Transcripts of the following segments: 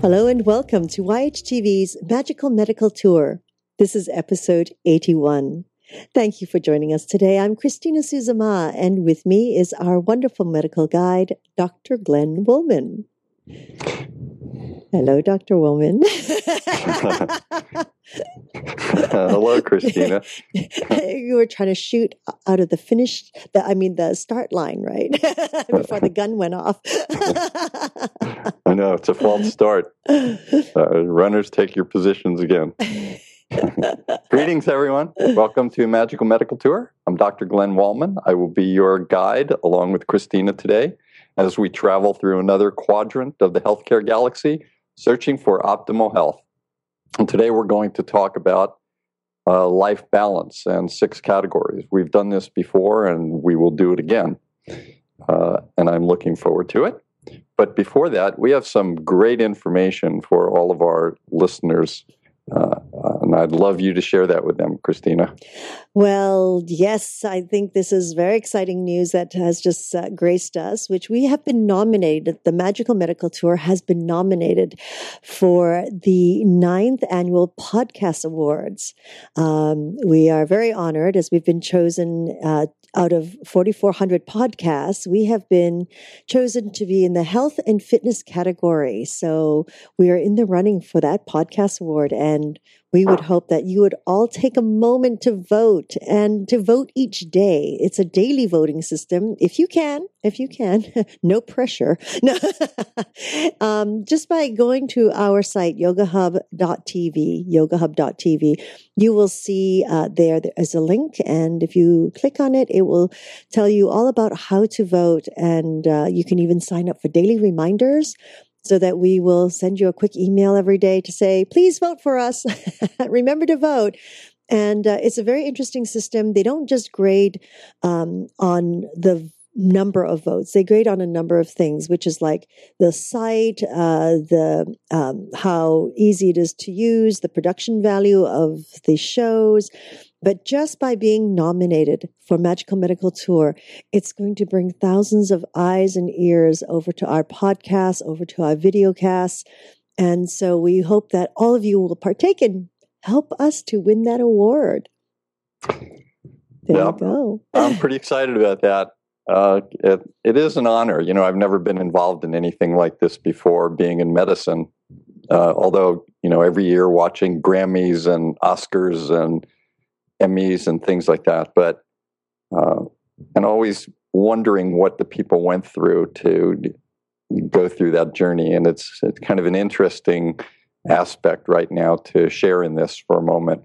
Hello and welcome to YHTV's Magical Medical Tour. This is episode 81. Thank you for joining us today. I'm Christina Suzama, and with me is our wonderful medical guide, Dr. Glenn Wollman. Hello, Dr. Wollman. Hello, Christina. you were trying to shoot out of the finish, the, I mean, the start line, right? Before the gun went off. I know, it's a false start. Uh, runners, take your positions again. Greetings, everyone. Welcome to Magical Medical Tour. I'm Dr. Glenn Wollman. I will be your guide along with Christina today as we travel through another quadrant of the healthcare galaxy, searching for optimal health. And today we're going to talk about uh, life balance and six categories. We've done this before and we will do it again. Uh, and I'm looking forward to it. But before that, we have some great information for all of our listeners uh, and I'd love you to share that with them, Christina. Well, yes, I think this is very exciting news that has just uh, graced us, which we have been nominated. The Magical Medical Tour has been nominated for the ninth annual Podcast Awards. Um, we are very honored as we've been chosen uh, out of 4,400 podcasts. We have been chosen to be in the health and fitness category. So we are in the running for that podcast award. And we would hope that you would all take a moment to vote and to vote each day. It's a daily voting system. If you can, if you can, no pressure. No. um, just by going to our site, yogahub.tv, yogahub.tv, you will see uh, there, there is a link. And if you click on it, it will tell you all about how to vote. And uh, you can even sign up for daily reminders so that we will send you a quick email every day to say, please vote for us. Remember to vote. And uh, it's a very interesting system. They don't just grade um, on the number of votes. They grade on a number of things, which is like the site, uh, the um, how easy it is to use, the production value of the shows, but just by being nominated for Magical Medical Tour, it's going to bring thousands of eyes and ears over to our podcast, over to our videocasts. And so we hope that all of you will partake and help us to win that award. There you go. I'm pretty excited about that. Uh, it, it is an honor. You know, I've never been involved in anything like this before, being in medicine. Uh, although, you know, every year watching Grammys and Oscars and Emmys and things like that. But uh, and always wondering what the people went through to go through that journey, and it's it's kind of an interesting aspect right now to share in this for a moment.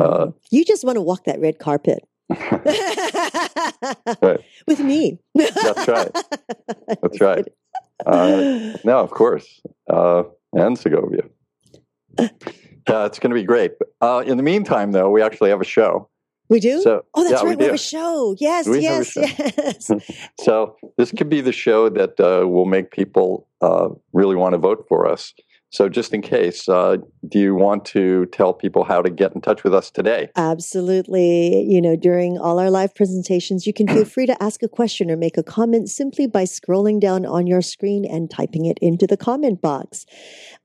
Uh, you just want to walk that red carpet. right. With me. That's right. That's right. Uh, no, of course. Uh, and Segovia. Yeah, it's going to be great. Uh, in the meantime, though, we actually have a show. We do? So, oh, that's yeah, right. We, we have a show. Yes, we yes, show. yes. so this could be the show that uh, will make people uh, really want to vote for us. So, just in case, uh, do you want to tell people how to get in touch with us today? Absolutely. You know, during all our live presentations, you can feel free to ask a question or make a comment simply by scrolling down on your screen and typing it into the comment box.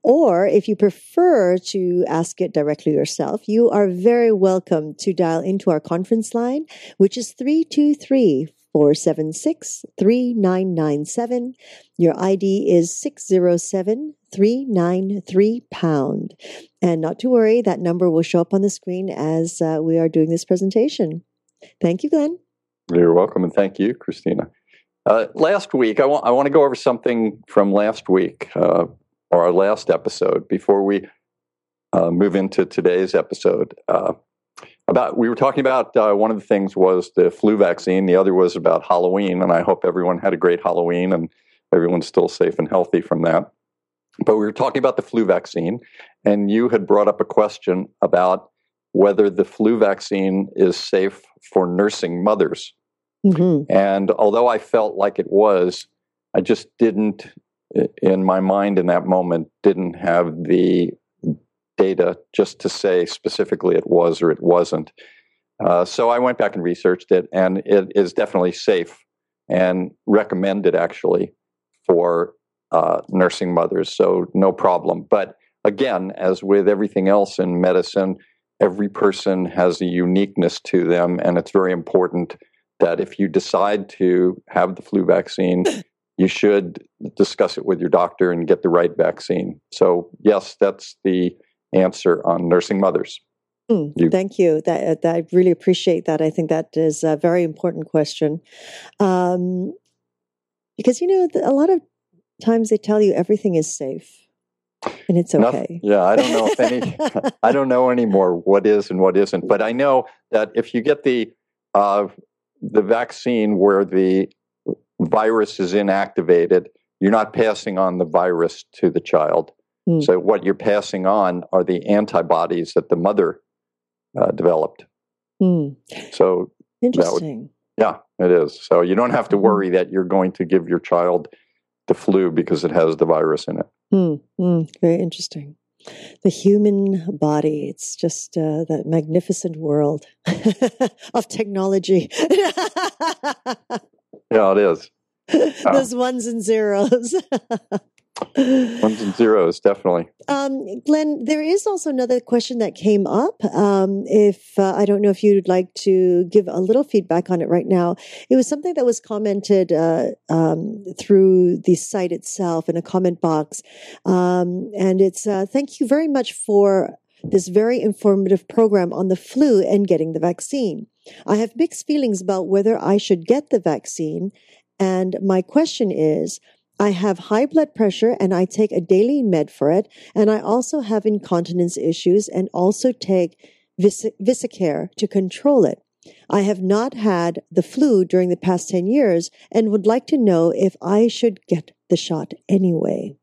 Or if you prefer to ask it directly yourself, you are very welcome to dial into our conference line, which is 323 476 3997. Your ID is 607 393 pound. And not to worry, that number will show up on the screen as uh, we are doing this presentation. Thank you, Glenn. You're welcome, and thank you, Christina. Uh, last week, I want I want to go over something from last week uh, or our last episode before we uh, move into today's episode. About we were talking about uh, one of the things was the flu vaccine, the other was about Halloween, and I hope everyone had a great Halloween and everyone's still safe and healthy from that. But we were talking about the flu vaccine, and you had brought up a question about whether the flu vaccine is safe for nursing mothers. Mm-hmm. And although I felt like it was, I just didn't, in my mind in that moment, didn't have the data just to say specifically it was or it wasn't. Uh, so I went back and researched it, and it is definitely safe and recommended actually for uh, nursing mothers, so no problem. But again, as with everything else in medicine, every person has a uniqueness to them, and it's very important that if you decide to have the flu vaccine, you should discuss it with your doctor and get the right vaccine. So, yes, that's the answer on nursing mothers. Mm, you, thank you. That, uh, that, I really appreciate that. I think that is a very important question. Um, because, you know, a lot of times they tell you everything is safe and it's okay. Nothing, yeah, I don't know if any, I don't know anymore what is and what isn't. But I know that if you get the uh, the vaccine where the virus is inactivated, you're not passing on the virus to the child. Mm. So what you're passing on are the antibodies that the mother uh, developed. Mm. So interesting. Would, yeah, it is. So you don't have to hmm. worry that you're going to give your child the flu because it has the virus in it. Mm. Very interesting the human body. It's just uh, that magnificent world of technology. yeah, it is. Those ones and zeros. Ones and zeros, definitely. Um, Glenn, there is also another question that came up. Um, if uh, I don't know if you'd like to give a little feedback on it right now, it was something that was commented uh, um, through the site itself in a comment box, um, and it's uh, thank you very much for this very informative program on the flu and getting the vaccine. I have mixed feelings about whether I should get the vaccine, and my question is I have high blood pressure and I take a daily med for it. And I also have incontinence issues and also take Vis- VESIcare to control it. I have not had the flu during the past 10 years and would like to know if I should get the shot anyway.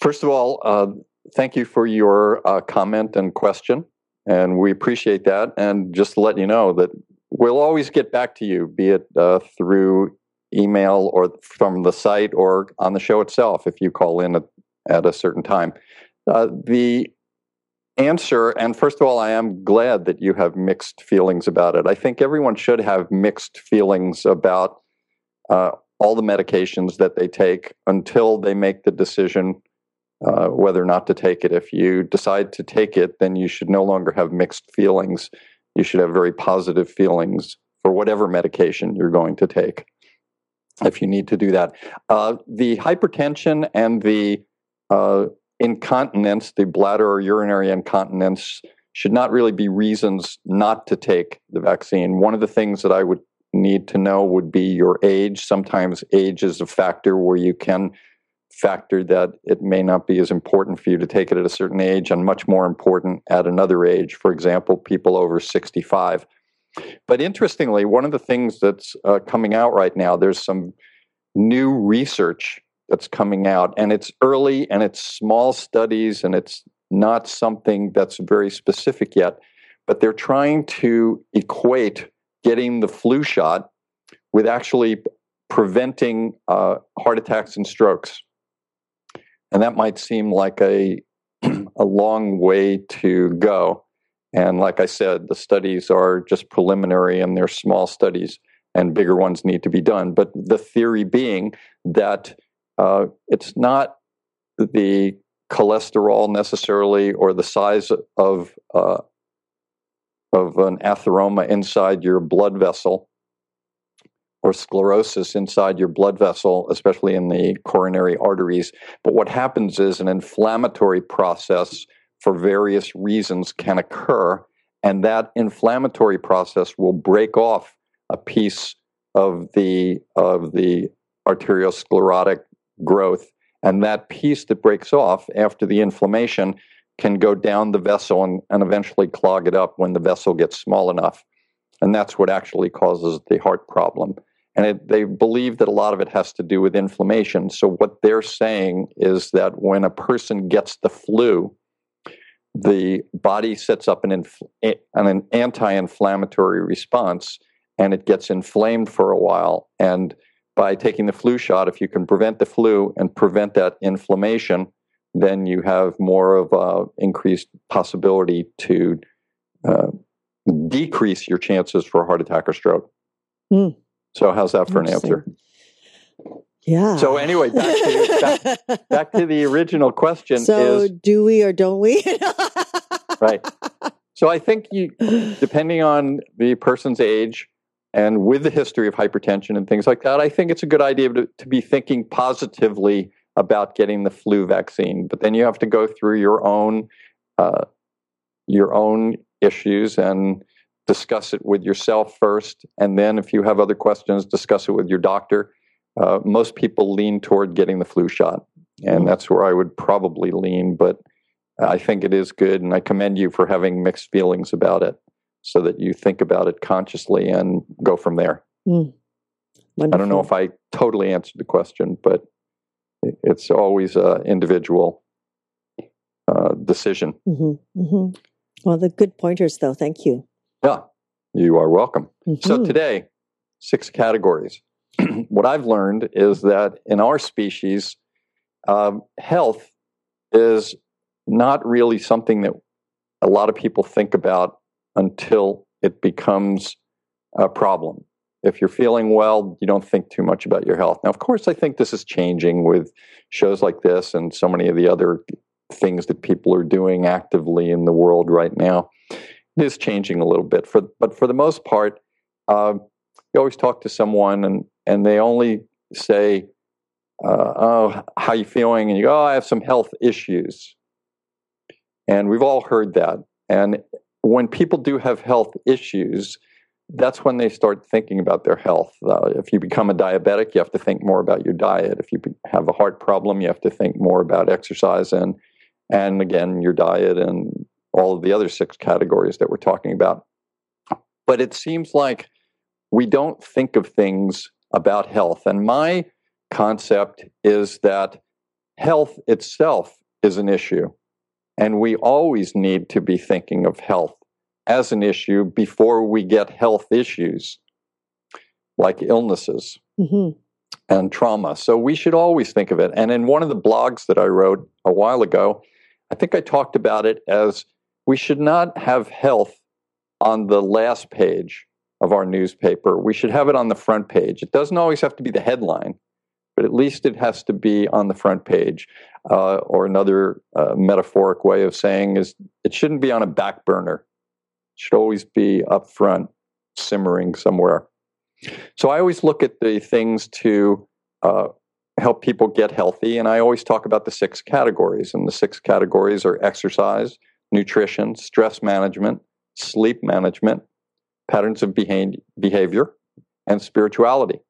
First of all, uh, thank you for your uh, comment and question. And we appreciate that. And just to let you know that we'll always get back to you, be it uh, through email or from the site or on the show itself if you call in at, at a certain time. Uh, the answer, and first of all, I am glad that you have mixed feelings about it. I think everyone should have mixed feelings about uh, all the medications that they take until they make the decision uh, whether or not to take it. If you decide to take it, then you should no longer have mixed feelings. You should have very positive feelings for whatever medication you're going to take if you need to do that. Uh, the hypertension and the uh, incontinence, the bladder or urinary incontinence, should not really be reasons not to take the vaccine. One of the things that I would need to know would be your age. Sometimes age is a factor where you can factor that it may not be as important for you to take it at a certain age and much more important at another age. For example, people over 65 but interestingly, one of the things that's uh, coming out right now, there's some new research that's coming out, and it's early and it's small studies and it's not something that's very specific yet, but they're trying to equate getting the flu shot with actually preventing uh, heart attacks and strokes. And that might seem like a, a long way to go. And like I said, the studies are just preliminary and they're small studies, and bigger ones need to be done. But the theory being that uh, it's not the cholesterol necessarily or the size of uh, of an atheroma inside your blood vessel or sclerosis inside your blood vessel, especially in the coronary arteries. But what happens is an inflammatory process for various reasons can occur, and that inflammatory process will break off a piece of the of the arteriosclerotic growth, and that piece that breaks off after the inflammation can go down the vessel and, and eventually clog it up when the vessel gets small enough. And that's what actually causes the heart problem. And it, they believe that a lot of it has to do with inflammation. So, what they're saying is that when a person gets the flu, the body sets up an, inf- an anti-inflammatory response and it gets inflamed for a while and by taking the flu shot if you can prevent the flu and prevent that inflammation then you have more of a increased possibility to uh, decrease your chances for a heart attack or stroke. Mm. so how's that for an answer Yeah. So anyway, back to, back, back to the original question so is do we or don't we? right. So I think you, depending on the person's age and with the history of hypertension and things like that, I think it's a good idea to, to be thinking positively about getting the flu vaccine. But then you have to go through your own uh, your own issues and discuss it with yourself first, and then if you have other questions, discuss it with your doctor. Uh, most people lean toward getting the flu shot, and that's where I would probably lean. But I think it is good, and I commend you for having mixed feelings about it, so that you think about it consciously and go from there. Mm. I don't know if I totally answered the question, but it's always an individual uh, decision. Mm-hmm, mm-hmm. Well, the good pointers, though. Thank you. Yeah, you are welcome. Mm-hmm. So today, six categories. what I've learned is that in our species, um, health is not really something that a lot of people think about until it becomes a problem. If you're feeling well, you don't think too much about your health. Now, of course, I think this is changing with shows like this and so many of the other things that people are doing actively in the world right now. It is changing a little bit, for, but for the most part, uh, you always talk to someone and, and they only say, uh, "Oh, how you feeling?" And you go, "Oh, I have some health issues." And we've all heard that. And when people do have health issues, that's when they start thinking about their health. Uh, if you become a diabetic, you have to think more about your diet. If you have a heart problem, you have to think more about exercise and and again your diet and all of the other six categories that we're talking about. But it seems like we don't think of things about health. And my concept is that health itself is an issue. And we always need to be thinking of health as an issue before we get health issues like illnesses mm-hmm. and trauma. So we should always think of it. And in one of the blogs that I wrote a while ago, I think I talked about it as we should not have health on the last page of our newspaper. We should have it on the front page. It doesn't always have to be the headline, but at least it has to be on the front page. Uh, or another uh, metaphoric way of saying is it shouldn't be on a back burner. It should always be up front, simmering somewhere. So I always look at the things to uh, help people get healthy, and I always talk about the six categories. And the six categories are exercise, nutrition, stress management, sleep management, patterns of behavior, and spirituality.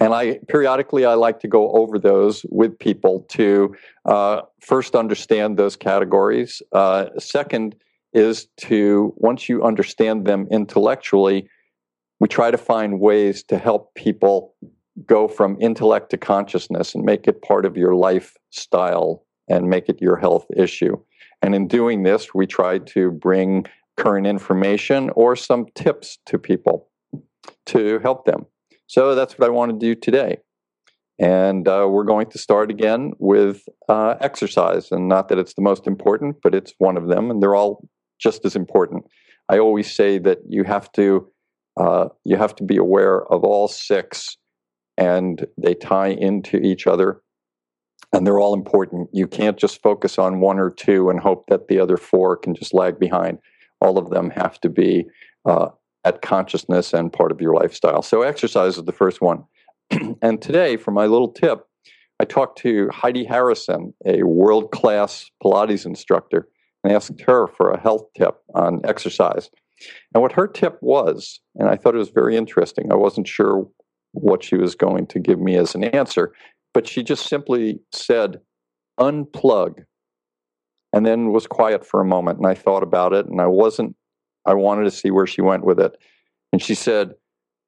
And I periodically I like to go over those with people to uh, first understand those categories. Uh, second is to once you understand them intellectually, we try to find ways to help people go from intellect to consciousness and make it part of your lifestyle and make it your health issue. And in doing this, we try to bring current information or some tips to people to help them. So that's what I want to do today. And uh, we're going to start again with uh, exercise. And not that it's the most important, but it's one of them. And they're all just as important. I always say that you have to uh, you have to be aware of all six, and they tie into each other, and they're all important. You can't just focus on one or two and hope that the other four can just lag behind. All of them have to be uh, at consciousness and part of your lifestyle. So, exercise is the first one. and today, for my little tip, I talked to Heidi Harrison, a world class Pilates instructor, and asked her for a health tip on exercise. And what her tip was, and I thought it was very interesting, I wasn't sure what she was going to give me as an answer, but she just simply said, unplug, and then was quiet for a moment. And I thought about it, and I wasn't I wanted to see where she went with it. And she said,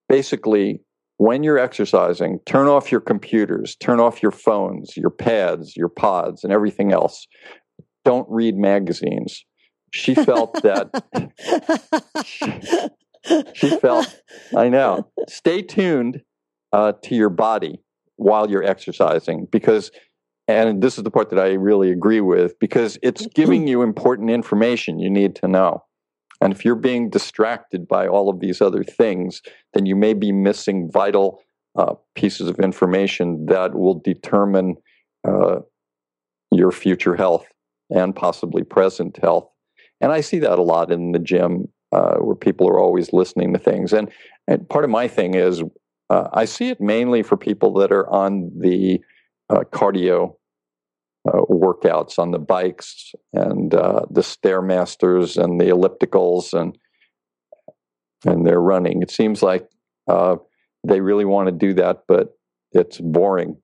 basically, when you're exercising, turn off your computers, turn off your phones, your pads, your pods, and everything else. Don't read magazines. She felt that. she, felt, I know. Stay tuned uh, to your body while you're exercising because, and this is the part that I really agree with, because it's giving you important information you need to know. And if you're being distracted by all of these other things, then you may be missing vital uh, pieces of information that will determine uh, your future health and possibly present health. And I see that a lot in the gym uh, where people are always listening to things. And, and part of my thing is uh, I see it mainly for people that are on the uh, cardio uh, workouts on the bikes and uh, the stairmasters and the ellipticals and and they're running. It seems like uh, they really want to do that, but it's boring.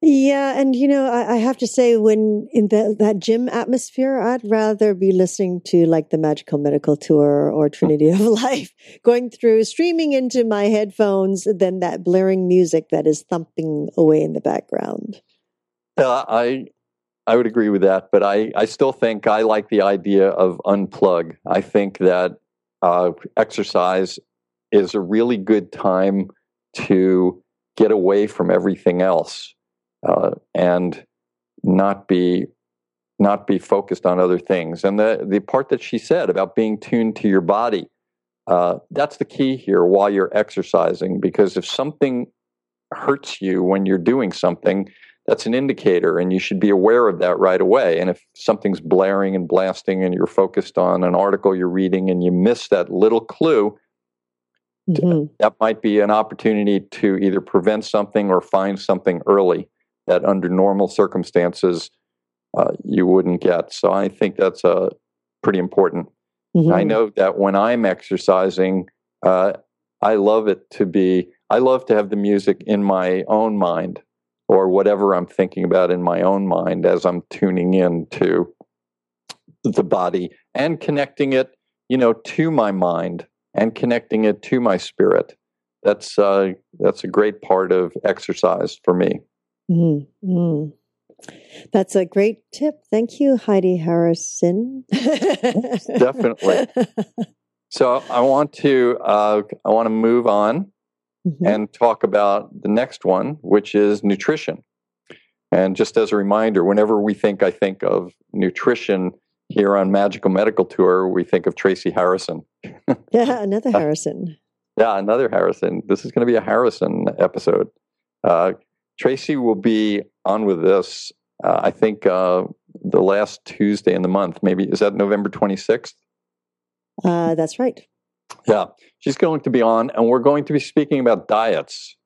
Yeah, and you know, I, I have to say, when in the, that gym atmosphere, I'd rather be listening to like the Magical Medical Tour or Trinity of Life, going through streaming into my headphones than that blaring music that is thumping away in the background. Uh, I I would agree with that, but I, I still think I like the idea of unplug. I think that uh, exercise is a really good time to get away from everything else uh, and not be not be focused on other things. And the the part that she said about being tuned to your body, uh, that's the key here while you're exercising. Because if something hurts you when you're doing something, that's an indicator, and you should be aware of that right away. And if something's blaring and blasting, and you're focused on an article you're reading, and you miss that little clue, mm-hmm. that might be an opportunity to either prevent something or find something early that under normal circumstances uh, you wouldn't get. So I think that's uh, pretty important. Mm-hmm. I know that when I'm exercising, uh, I love it to be, I love to have the music in my own mind or whatever I'm thinking about in my own mind as I'm tuning in to the body and connecting it, you know, to my mind and connecting it to my spirit. That's uh, that's a great part of exercise for me. Mm-hmm. That's a great tip. Thank you, Heidi Harrison. Definitely. So I want to uh, I want to move on mm-hmm. and talk about the next one, which is nutrition. And just as a reminder, whenever we think I think of nutrition here on Magical Medical Tour, we think of Tracy Harrison. yeah, another Harrison. yeah, another Harrison. This is going to be a Harrison episode. Uh, Tracy will be on with this, uh, I think, uh, the last Tuesday in the month. Maybe is that November 26th? Uh, that's right. Yeah, she's going to be on, and we're going to be speaking about diets,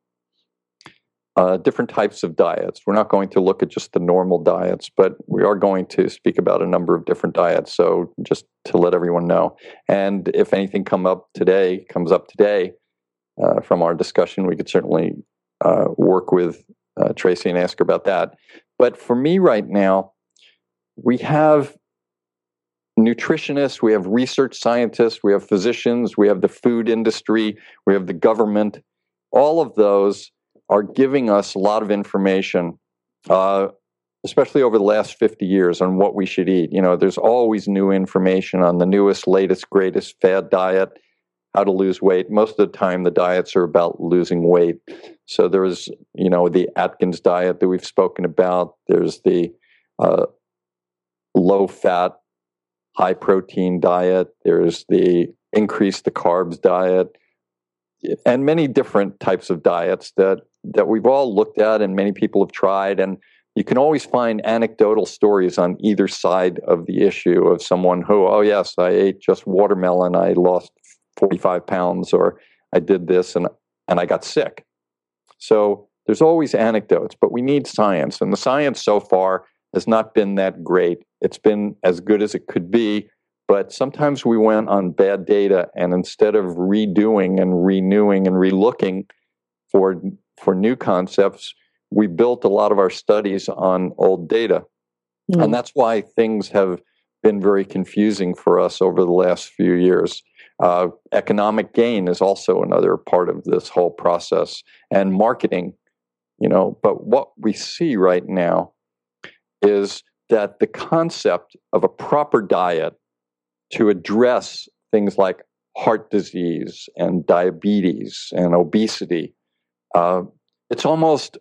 uh, different types of diets. We're not going to look at just the normal diets, but we are going to speak about a number of different diets. So just to let everyone know, and if anything come up today comes up today uh, from our discussion, we could certainly uh, work with uh, Tracy and ask her about that. But for me right now, we have nutritionists, we have research scientists, we have physicians, we have the food industry, we have the government. All of those are giving us a lot of information, uh, especially over the last 50 years, on what we should eat. You know, there's always new information on the newest, latest, greatest fad diet, how to lose weight. Most of the time, the diets are about losing weight. So there's, you know, the Atkins diet that we've spoken about. There's the uh, low fat high protein diet, there's the increase the carbs diet, and many different types of diets that, that we've all looked at and many people have tried. And you can always find anecdotal stories on either side of the issue of someone who, oh, yes, I ate just watermelon, I lost 45 pounds, or I did this and, and I got sick. So there's always anecdotes, but we need science. And the science so far has not been that great. It's been as good as it could be, but sometimes we went on bad data, and instead of redoing and renewing and relooking for for new concepts, we built a lot of our studies on old data, mm. and that's why things have been very confusing for us over the last few years. Uh, economic gain is also another part of this whole process, and marketing. You know, but what we see right now is that the concept of a proper diet to address things like heart disease and diabetes and obesity, uh, it's almost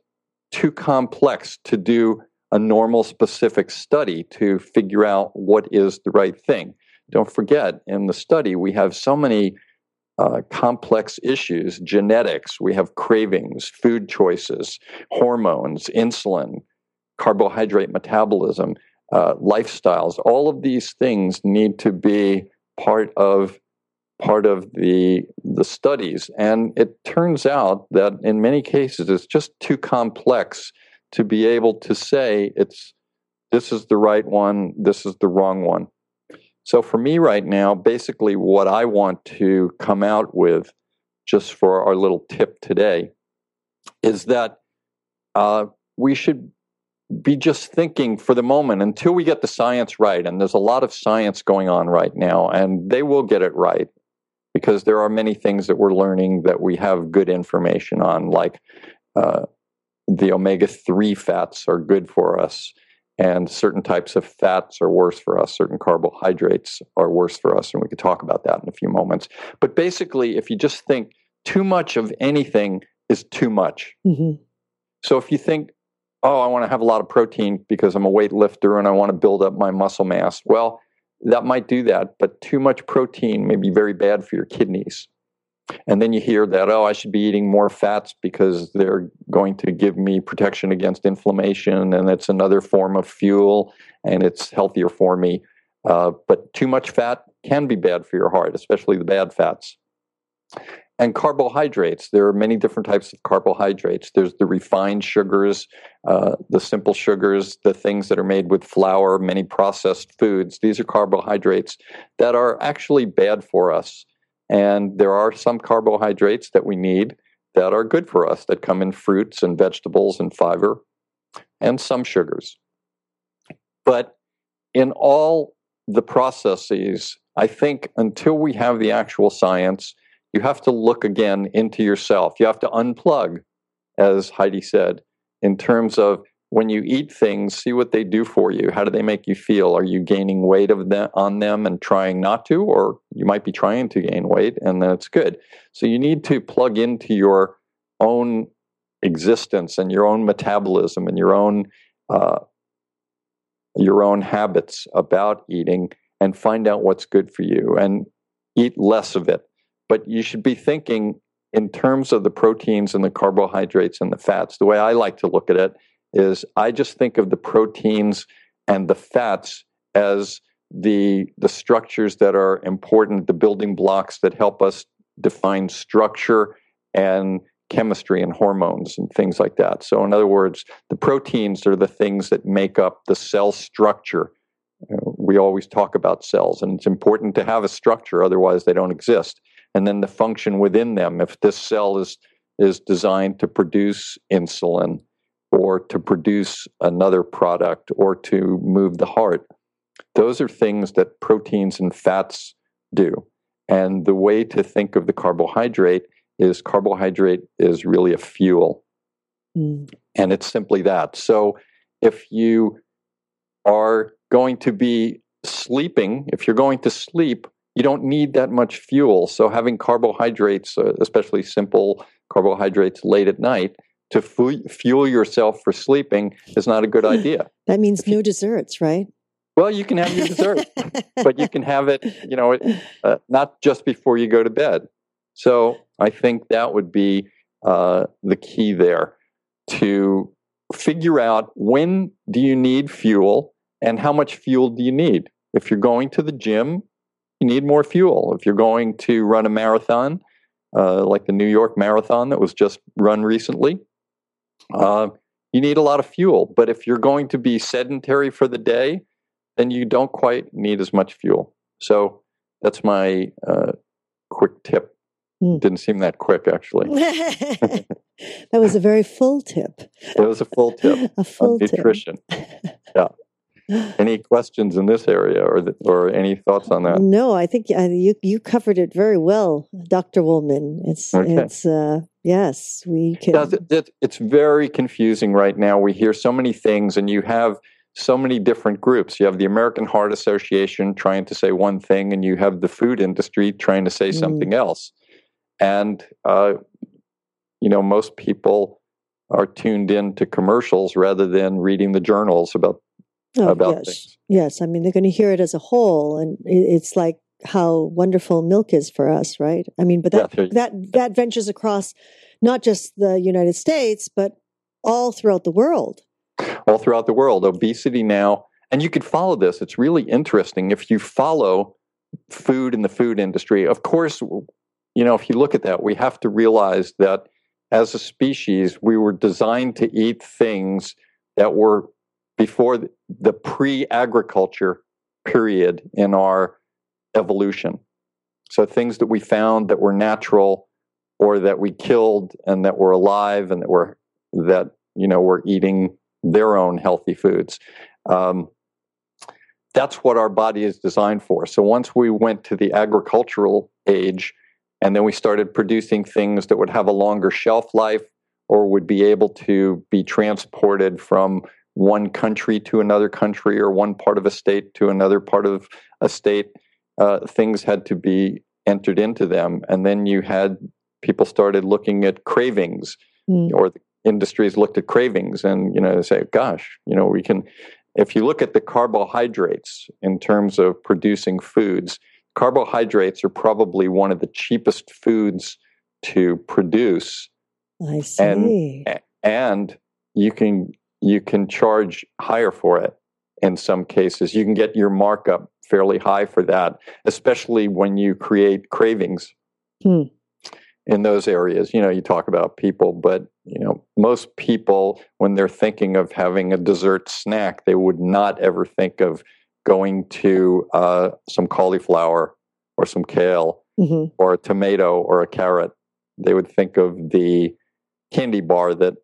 too complex to do a normal specific study to figure out what is the right thing. Don't forget, in the study, we have so many uh, complex issues genetics, we have cravings, food choices, hormones, insulin, carbohydrate metabolism, uh, lifestyles. All of these things need to be part of part of the the studies and it turns out that in many cases it's just too complex to be able to say it's this is the right one this is the wrong one so for me right now, basically what I want to come out with, just for our little tip today, is that uh, we should be just thinking for the moment until we get the science right. And there's a lot of science going on right now, and they will get it right because there are many things that we're learning that we have good information on, like uh, the omega 3 fats are good for us and certain types of fats are worse for us certain carbohydrates are worse for us and we could talk about that in a few moments but basically if you just think too much of anything is too much mm-hmm. so if you think oh i want to have a lot of protein because i'm a weightlifter and i want to build up my muscle mass well that might do that but too much protein may be very bad for your kidneys and then you hear that, oh, I should be eating more fats because they're going to give me protection against inflammation and it's another form of fuel and it's healthier for me. Uh, but too much fat can be bad for your heart, especially the bad fats. And carbohydrates, there are many different types of carbohydrates. There's the refined sugars, uh, the simple sugars, the things that are made with flour, many processed foods. These are carbohydrates that are actually bad for us. And there are some carbohydrates that we need that are good for us that come in fruits and vegetables and fiber and some sugars. But in all the processes, I think until we have the actual science, you have to look again into yourself. You have to unplug, as Heidi said, in terms of when you eat things, see what they do for you. How do they make you feel? Are you gaining weight of them, on them and trying not to, or you might be trying to gain weight, and that's good. So you need to plug into your own existence and your own metabolism and your own uh, your own habits about eating and find out what's good for you and eat less of it. But you should be thinking in terms of the proteins and the carbohydrates and the fats. The way I like to look at it is I just think of the proteins and the fats as the the structures that are important, the building blocks that help us define structure and chemistry and hormones and things like that. So, in other words, the proteins are the things that make up the cell structure. we always talk about cells, and it's important to have a structure, otherwise, they don't exist. And then the function within them. If this cell is is designed to produce insulin or to produce another product or to move the heart. Those are things that proteins and fats do. And the way to think of the carbohydrate is carbohydrate is really a fuel. Mm. And it's simply that. So if you are going to be sleeping, if you're going to sleep, you don't need that much fuel. So having carbohydrates, uh, especially simple carbohydrates late at night, to fu- fuel yourself for sleeping is not a good idea. that means no desserts, right? Well, you can have your dessert, but you can have it, you know, uh, not just before you go to bed. So I think that would be uh, the key there to figure out when do you need fuel and how much fuel do you need. If you're going to the gym, you need more fuel. If you're going to run a marathon, uh, like the New York Marathon that was just run recently, uh, you need a lot of fuel. But if you're going to be sedentary for the day, then you don't quite need as much fuel. So that's my uh, quick tip. Mm. Didn't seem that quick, actually. that was a very full tip. It was a full tip. a full nutrition. yeah. Any questions in this area, or the, or any thoughts on that? No, I think uh, you you covered it very well, Doctor Wollman. It's okay. it's uh, yes, we can. Yeah, it, it, it's very confusing right now. We hear so many things, and you have so many different groups. You have the American Heart Association trying to say one thing, and you have the food industry trying to say mm. something else. And uh, you know, most people are tuned in to commercials rather than reading the journals about oh, about yes. things. Yes, I mean they're going to hear it as a whole, and it's like how wonderful milk is for us, right? I mean, but that Yeah, that that ventures across not just the United States, but all throughout the world. all throughout the world. Obesity now, and you could follow this. It's really interesting if you follow food in the food industry. Of course, you know, if you look at that, we have to realize that as a species, we were designed to eat things that were before the- pre agriculture period in our evolution. So things that we found that were natural or that we killed and that were alive and that were that you know were eating their own healthy foods. Um, that's what our body is designed for. So once we went to the agricultural age, and then we started producing things that would have a longer shelf life or would be able to be transported from one country to another country or one part of a state to another part of a state, uh, things had to be entered into them. And then you had people started looking at cravings Mm. or the industries looked at cravings and you know they say gosh you know we can if you look at the carbohydrates in terms of producing foods carbohydrates are probably one of the cheapest foods to produce I see. and you can you can charge higher for it in some cases you can get your markup fairly high for that especially when you create cravings Hmm. in those areas you know you talk about people but you know most people when they're thinking of having a dessert snack they would not ever think of going to uh, some cauliflower or some kale hmm or a tomato or a carrot. They would think of the candy bar that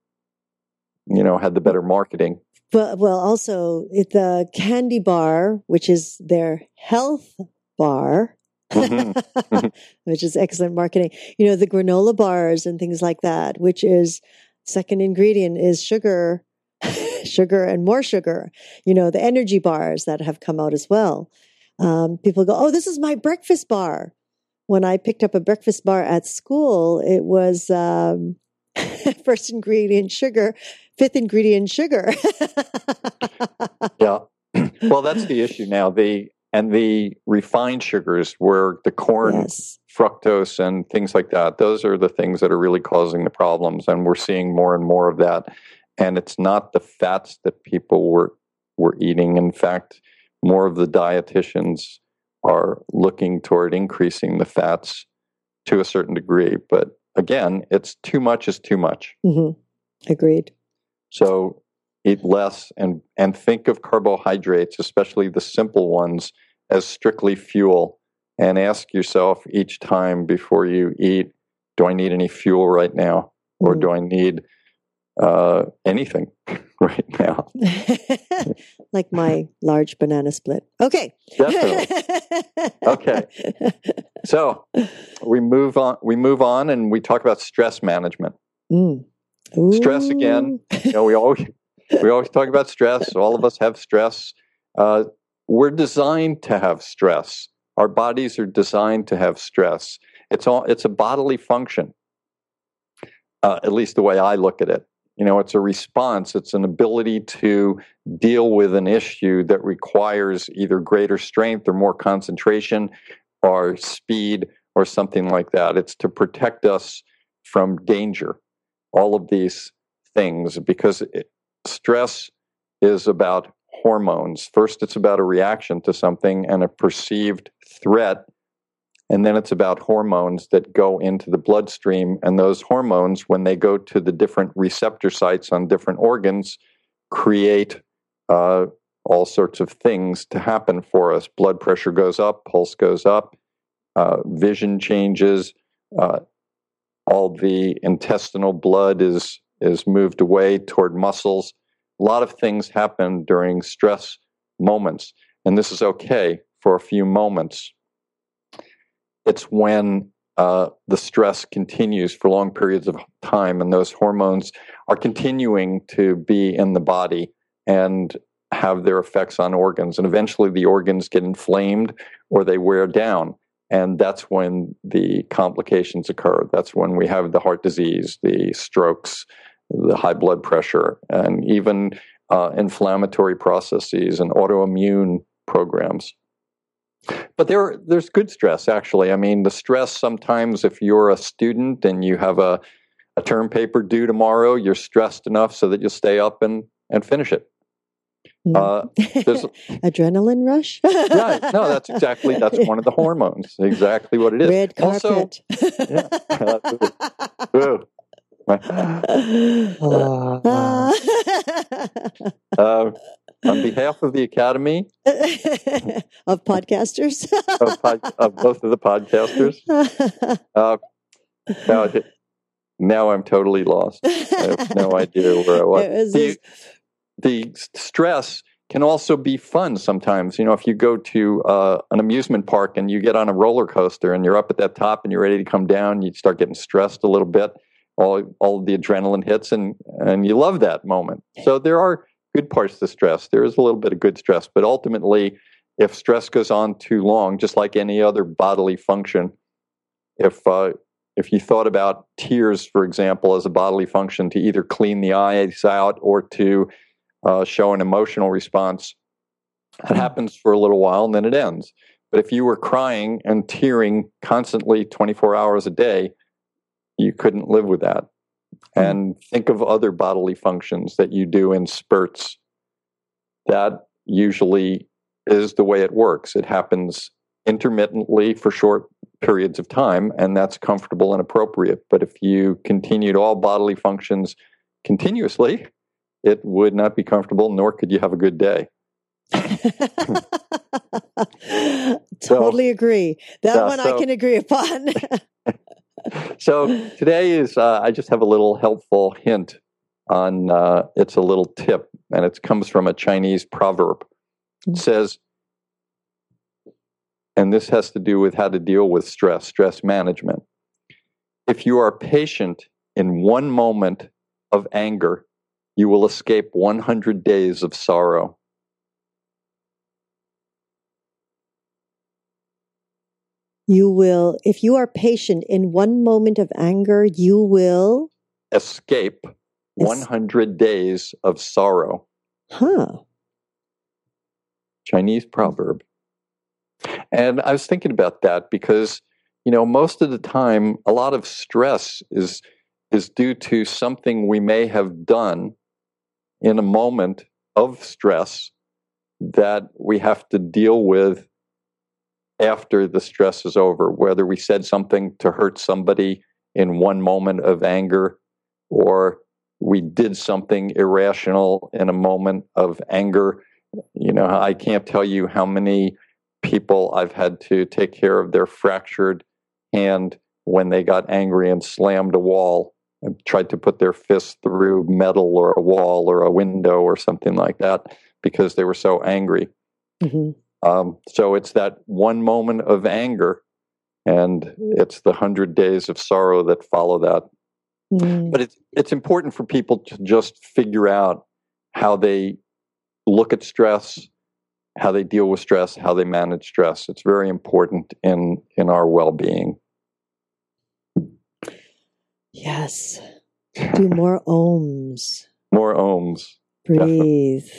you know had the better marketing. But well, also it, the candy bar, which is their health bar, Mhm. which is excellent marketing. You know, the granola bars and things like that, which is second ingredient is sugar, sugar and more sugar. You know, the energy bars that have come out as well. Um, people go, "Oh, this is my breakfast bar." When I picked up a breakfast bar at school, it was um, first ingredient sugar, fifth ingredient sugar. Yeah. well, that's the issue now. The and the refined sugars, where the corn yes. fructose and things like that. Those are the things that are really causing the problems, and we're seeing more and more of that. And it's not the fats that people were were eating. In fact, more of the dietitians are looking toward increasing the fats to a certain degree. But again, it's too much is too much. hmm Agreed. So eat less and and think of carbohydrates, especially the simple ones, as strictly fuel. And ask yourself each time before you eat, do I need any fuel right now, or Mhm. do I need uh, anything right now? like my large banana split. Okay. Definitely. Okay. So we move on. We move on, and we talk about stress management. Mm. Stress again. You know, we always we always talk about stress. All of us have stress. Uh, we're designed to have stress. Our bodies are designed to have stress. It's all. It's a bodily function. Uh, at least the way I look at it. You know, it's a response. It's an ability to deal with an issue that requires either greater strength or more concentration, or speed, or something like that. It's to protect us from danger. All of these things because it, stress is about hormones. First, it's about a reaction to something and a perceived threat. And then it's about hormones that go into the bloodstream. And those hormones, when they go to the different receptor sites on different organs, create uh, all sorts of things to happen for us. Blood pressure goes up, pulse goes up, uh, vision changes, uh, all the intestinal blood is is moved away toward muscles. A lot of things happen during stress moments, and this is okay for a few moments. It's when uh, the stress continues for long periods of time, and those hormones are continuing to be in the body and have their effects on organs, and eventually the organs get inflamed or they wear down and that's when the complications occur. That's when we have the heart disease, the strokes, the high blood pressure, and even uh, inflammatory processes and autoimmune programs. But there, there's good stress actually. I mean, the stress sometimes if you're a student and you have a, a term paper due tomorrow, you're stressed enough so that you'll stay up and, and finish it. Uh, Adrenaline rush. yeah, no, that's exactly that's one of the hormones. Exactly what it is. Red carpet. Also, uh, on behalf of the Academy of podcasters, of, pod, of, both of the podcasters, uh, now, now I'm totally lost. I have no idea where I was. The, the stress can also be fun sometimes. You know, if you go to uh, an amusement park and you get on a roller coaster and you're up at that top and you're ready to come down, you start getting stressed a little bit. All all the adrenaline hits and and you love that moment. So there are good parts to stress. There is a little bit of good stress, but ultimately, if stress goes on too long, just like any other bodily function, if uh, if you thought about tears, for example, as a bodily function to either clean the eyes out or to uh, show an emotional response, it happens for a little while and then it ends. But if you were crying and tearing constantly 24 hours a day, you couldn't live with that. Hmm. and think of other bodily functions that you do in spurts. That usually is the way it works. It happens intermittently for short periods of time, and that's comfortable and appropriate. But if you continued all bodily functions continuously, it would not be comfortable, nor could you have a good day. totally so, agree. That one so, I can agree upon. so today is uh, I just have a little helpful hint on uh, it's a little tip, and it comes from a Chinese proverb. It mm. says, and this has to do with how to deal with stress, stress management. If you are patient in one moment of anger, you will escape 100 days of sorrow. You will, if you are patient in one moment of anger, you will escape 100 days of sorrow. Huh. Chinese proverb. And I was thinking about that because, you know, most of the time, a lot of stress is is due to something we may have done in a moment of stress that we have to deal with after the stress is over, whether we said something to hurt somebody in one moment of anger or we did something irrational in a moment of anger. You know, I can't tell you how many people I've had to take care of their fractured hand when they got angry and slammed a wall and tried to put their fist through metal or a wall or a window or something like that because they were so angry. Mm-hmm. Um, so it's that one moment of anger, and it's the hundred days of sorrow that follow that. Mm. But it's it's important for people to just figure out how they look at stress, how they deal with stress, how they manage stress. It's very important in in our well being. Yes. Do more ohms. More ohms. Breathe.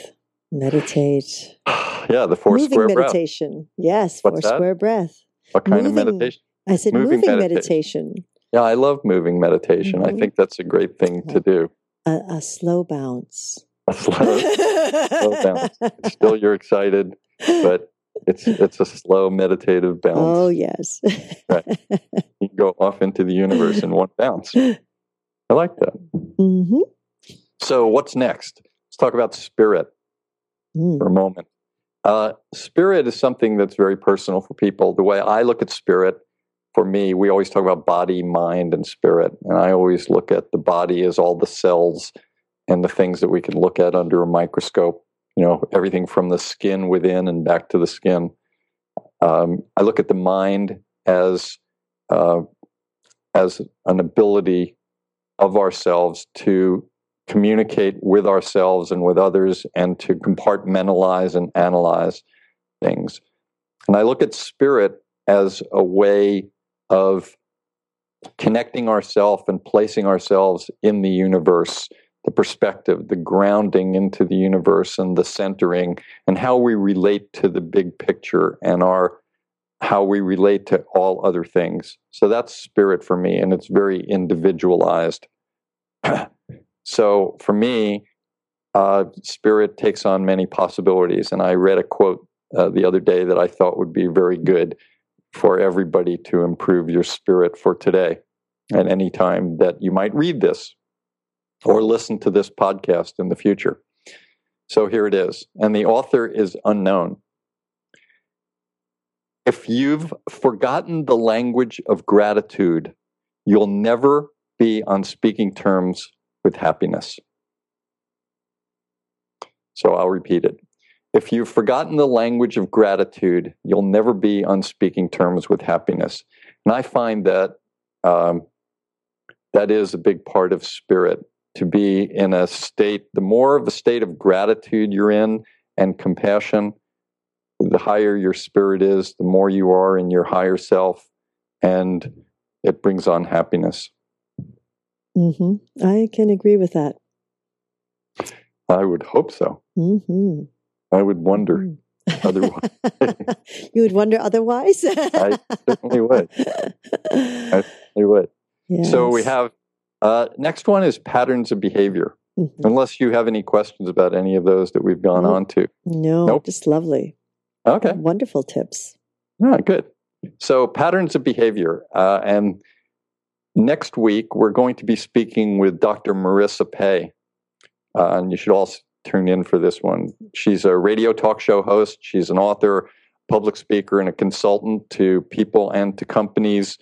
Meditate. Yeah, the four moving square meditation. Breath. Yes, What's four that? square breath. What kind moving, of meditation? I said moving, moving meditation. meditation. Yeah, I love moving meditation. Mm-hmm. I think that's a great thing to do. A, a slow bounce. A slow, slow bounce. Still, you're excited, but it's it's a slow meditative bounce. Oh yes. right. You go off into the universe in one bounce. I like that. Mm-hmm. So, what's next? Let's talk about spirit mm. for a moment. Uh, spirit is something that's very personal for people. The way I look at spirit, for me, we always talk about body, mind, and spirit. And I always look at the body as all the cells and the things that we can look at under a microscope. You know, everything from the skin within and back to the skin. Um, I look at the mind as uh, as an ability of ourselves to communicate with ourselves and with others and to compartmentalize and analyze things. And I look at spirit as a way of connecting ourselves and placing ourselves in the universe, the perspective, the grounding into the universe and the centering, and how we relate to the big picture and our how we relate to all other things. So that's spirit for me, and it's very individualized. so for me, uh, spirit takes on many possibilities. And I read a quote uh, the other day that I thought would be very good for everybody to improve your spirit for today and any time that you might read this or listen to this podcast in the future. So here it is. And the author is unknown. If you've forgotten the language of gratitude, you'll never be on speaking terms with happiness. So I'll repeat it. If you've forgotten the language of gratitude, you'll never be on speaking terms with happiness. And I find that um, that is a big part of spirit to be in a state, the more of a state of gratitude you're in and compassion, the higher your spirit is, the more you are in your higher self, and it brings on happiness. Mm-hmm. I can agree with that. I would hope so. Mm-hmm. I would wonder mm-hmm. otherwise. you would wonder otherwise? I certainly would. I certainly would. Yes. So we have uh, next one is patterns of behavior. Mm-hmm. Unless you have any questions about any of those that we've gone nope. on to. No, nope. just lovely. Okay. Wonderful tips. Yeah, good. So, patterns of behavior. Uh, and next week, we're going to be speaking with Dr. Marissa Pei. Uh, and you should all tune in for this one. She's a radio talk show host, she's an author, public speaker, and a consultant to people and to companies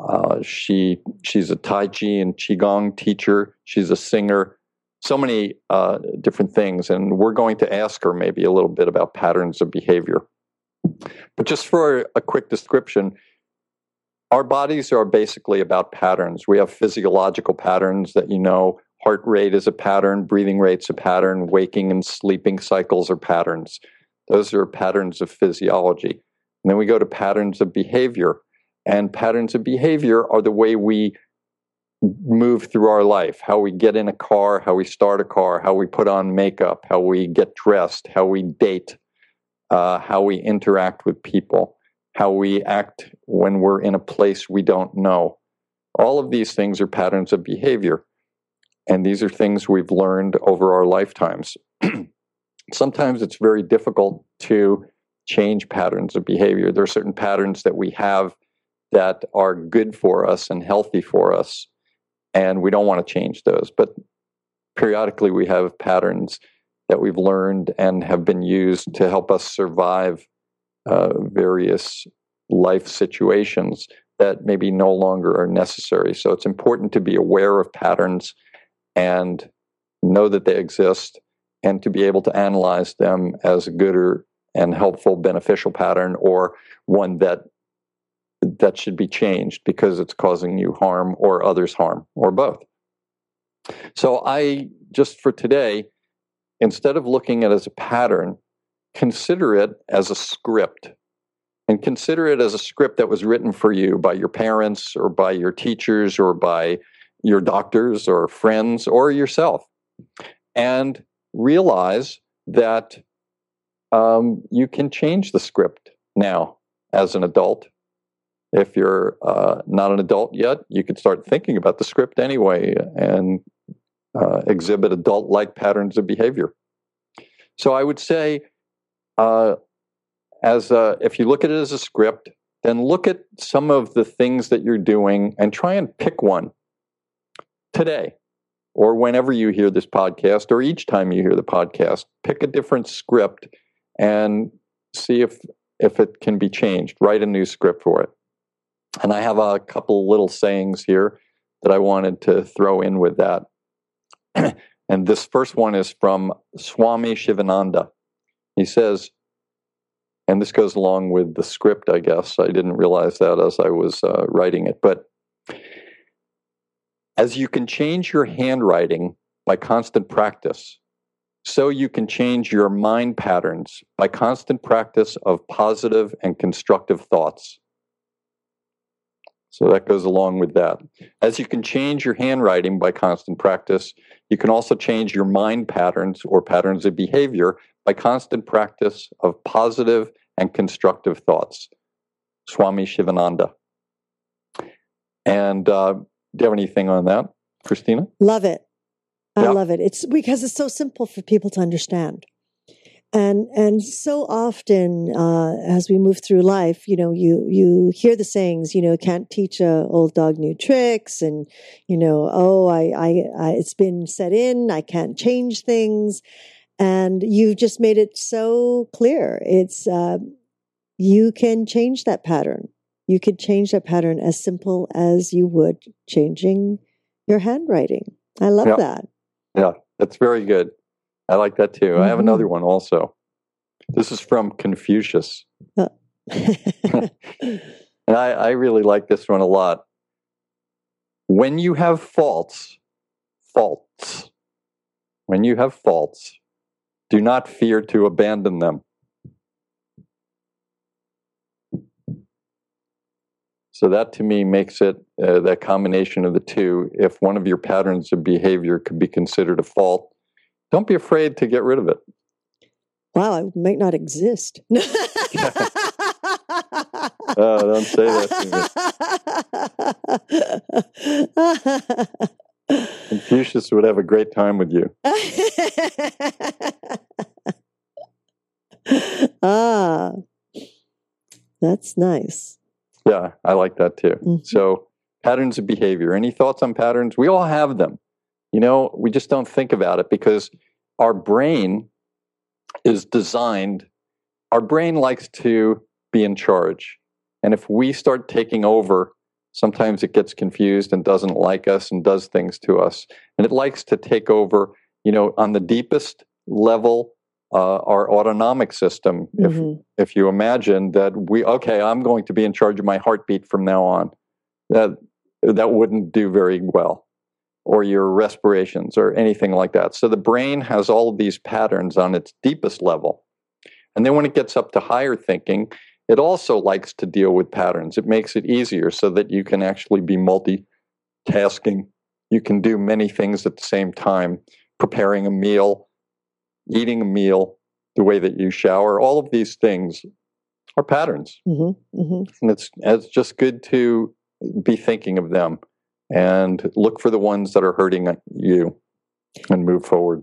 uh, she she's a Tai Chi and Qigong teacher. She's a singer. So many uh, different things, and we're going to ask her maybe a little bit about patterns of behavior. But just for a quick description, our bodies are basically about patterns. We have physiological patterns that you know. Heart rate is a pattern, breathing rate's a pattern, waking and sleeping cycles are patterns. Those are patterns of physiology. And then we go to patterns of behavior and patterns of behavior are the way we move through our life how we get in a car, how we start a car, how we put on makeup, how we get dressed, how we date, uh, how we interact with people, how we act when we're in a place we don't know. All of these things are patterns of behavior. And these are things we've learned over our lifetimes. Sometimes it's very difficult to change patterns of behavior. There are certain patterns that we have that are good for us and healthy for us. And we don't want to change those. But periodically, we have patterns that we've learned and have been used to help us survive uh, various life situations that maybe no longer are necessary. So it's important to be aware of patterns and know that they exist and to be able to analyze them as a good or and helpful beneficial pattern or one that that should be changed because it's causing you harm or others harm or both. So I just for today, instead of looking at it as a pattern, consider it as a script. And consider it as a script that was written for you by your parents or by your teachers or by your doctors or friends or yourself. And realize that um, you can change the script now as an adult if you're uh, not an adult yet, you could start thinking about the script anyway and uh, exhibit adult like patterns of behavior. So I would say, uh, as a, if you look at it as a script, then look at some of the things that you're doing and try and pick one today or whenever you hear this podcast or each time you hear the podcast. Pick a different script and see if if it can be changed. Write a new script for it. And I have a couple little sayings here that I wanted to throw in with that. and this first one is from Swami Shivananda. He says, and this goes along with the script, I guess. I didn't realize that as I was uh, writing it. But as you can change your handwriting by constant practice, so you can change your mind patterns by constant practice of positive and constructive thoughts. So that goes along with that. As you can change your handwriting by constant practice, you can also change your mind patterns or patterns of behavior by constant practice of positive and constructive thoughts. Swami Shivananda. And uh, do you have anything on that, Christina? Love it. I Yeah. love it. It's because it's so simple for people to understand. And and so often uh, as we move through life, you know, you you hear the sayings, you know, can't teach a old dog new tricks, and you know, oh, I, I, I it's been set in, I can't change things, and you've just made it so clear. It's uh, you can change that pattern. You could change that pattern as simple as you would changing your handwriting. I love Yeah. that. Yeah, that's very good. I like that too. I have Mhm. another one also. This is from Confucius. And I, I really like this one a lot. When you have faults, faults, when you have faults, do not fear to abandon them. So that to me makes it uh, that combination of the two. If one of your patterns of behavior could be considered a fault, don't be afraid to get rid of it. wow, it might not exist. Oh, don't say that Confucius would have a great time with you. ah, that's nice. Yeah, I like that too. Mhm. So, patterns of behavior. Any thoughts on patterns? We all have them. You know, we just don't think about it because our brain is designed, our brain likes to be in charge. And if we start taking over, sometimes it gets confused and doesn't like us and does things to us. And it likes to take over, you know, on the deepest level, uh, our autonomic system. If Mhm. if you imagine that we okay i'm going to be in charge of my heartbeat from now on that that wouldn't do very well or your respirations or anything like that so the brain has all of these patterns on its deepest level and then when it gets up to higher thinking it also likes to deal with patterns it makes it easier so that you can actually be multitasking you can do many things at the same time preparing a meal eating a meal the way that you shower, all of these things are patterns. Mhm, mhm. And it's, it's just good to be thinking of them and look for the ones that are hurting you and move forward.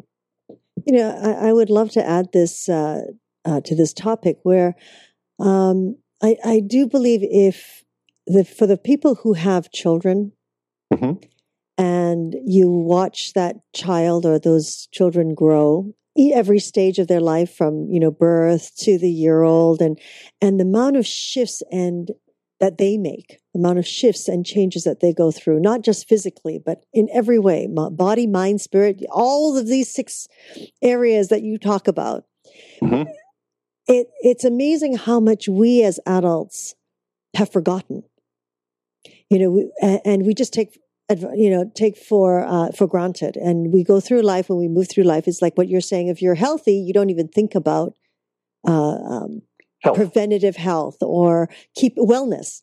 You know, I, I would love to add this uh, uh, to this topic where um, I, I do believe if the for the people who have children Mhm. and you watch that child or those children grow e- every stage of their life from you know birth to the year old and and the amount of shifts and that they make the amount of shifts and changes that they go through not just physically but in every way body mind spirit all of these six areas that you talk about Mhm. It it's amazing how much we as adults have forgotten. You know we, and, we just take you know take for uh, for granted. And we go through life when we move through life it's like what you're saying if you're healthy you don't even think about uh, um, Health. preventative health or keep wellness.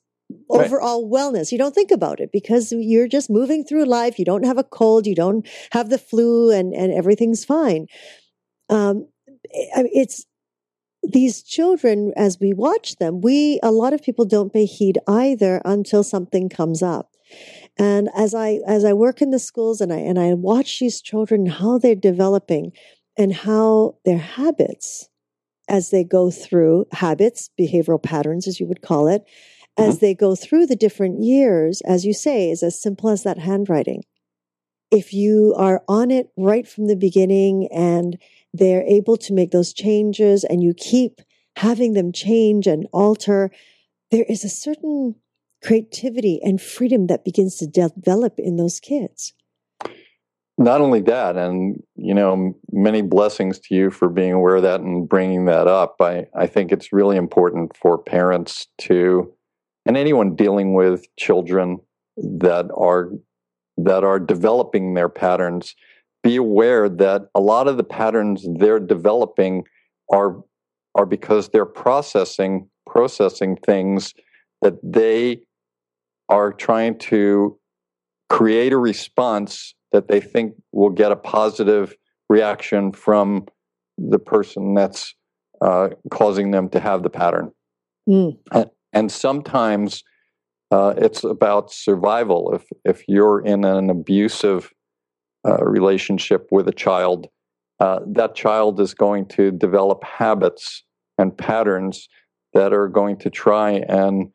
Right. overall wellness. You don't think about it because you're just moving through life. You don't have a cold. You don't have the flu and and everything's fine. Um it's these children as we watch them we a lot of people don't pay heed either until something comes up. And as i as i work in the schools and i and i watch these children how they're developing and how their habits as they go through habits behavioral patterns as you would call it as mm-hmm. they go through the different years as you say is as simple as that handwriting if you are on it right from the beginning and they're able to make those changes and you keep having them change and alter, there is a certain creativity and freedom that begins to develop in those kids. Not only that, and you know, many blessings to you for being aware of that and bringing that up. I, I think it's really important for parents to, and anyone dealing with children that are that are developing their patterns, be aware that a lot of the patterns they're developing are are because they're processing processing things that they are trying to create a response that they think will get a positive reaction from the person that's uh, causing them to have the pattern. Mm. And sometimes uh, it's about survival. If if you're in an abusive uh, relationship with a child, uh, that child is going to develop habits and patterns that are going to try and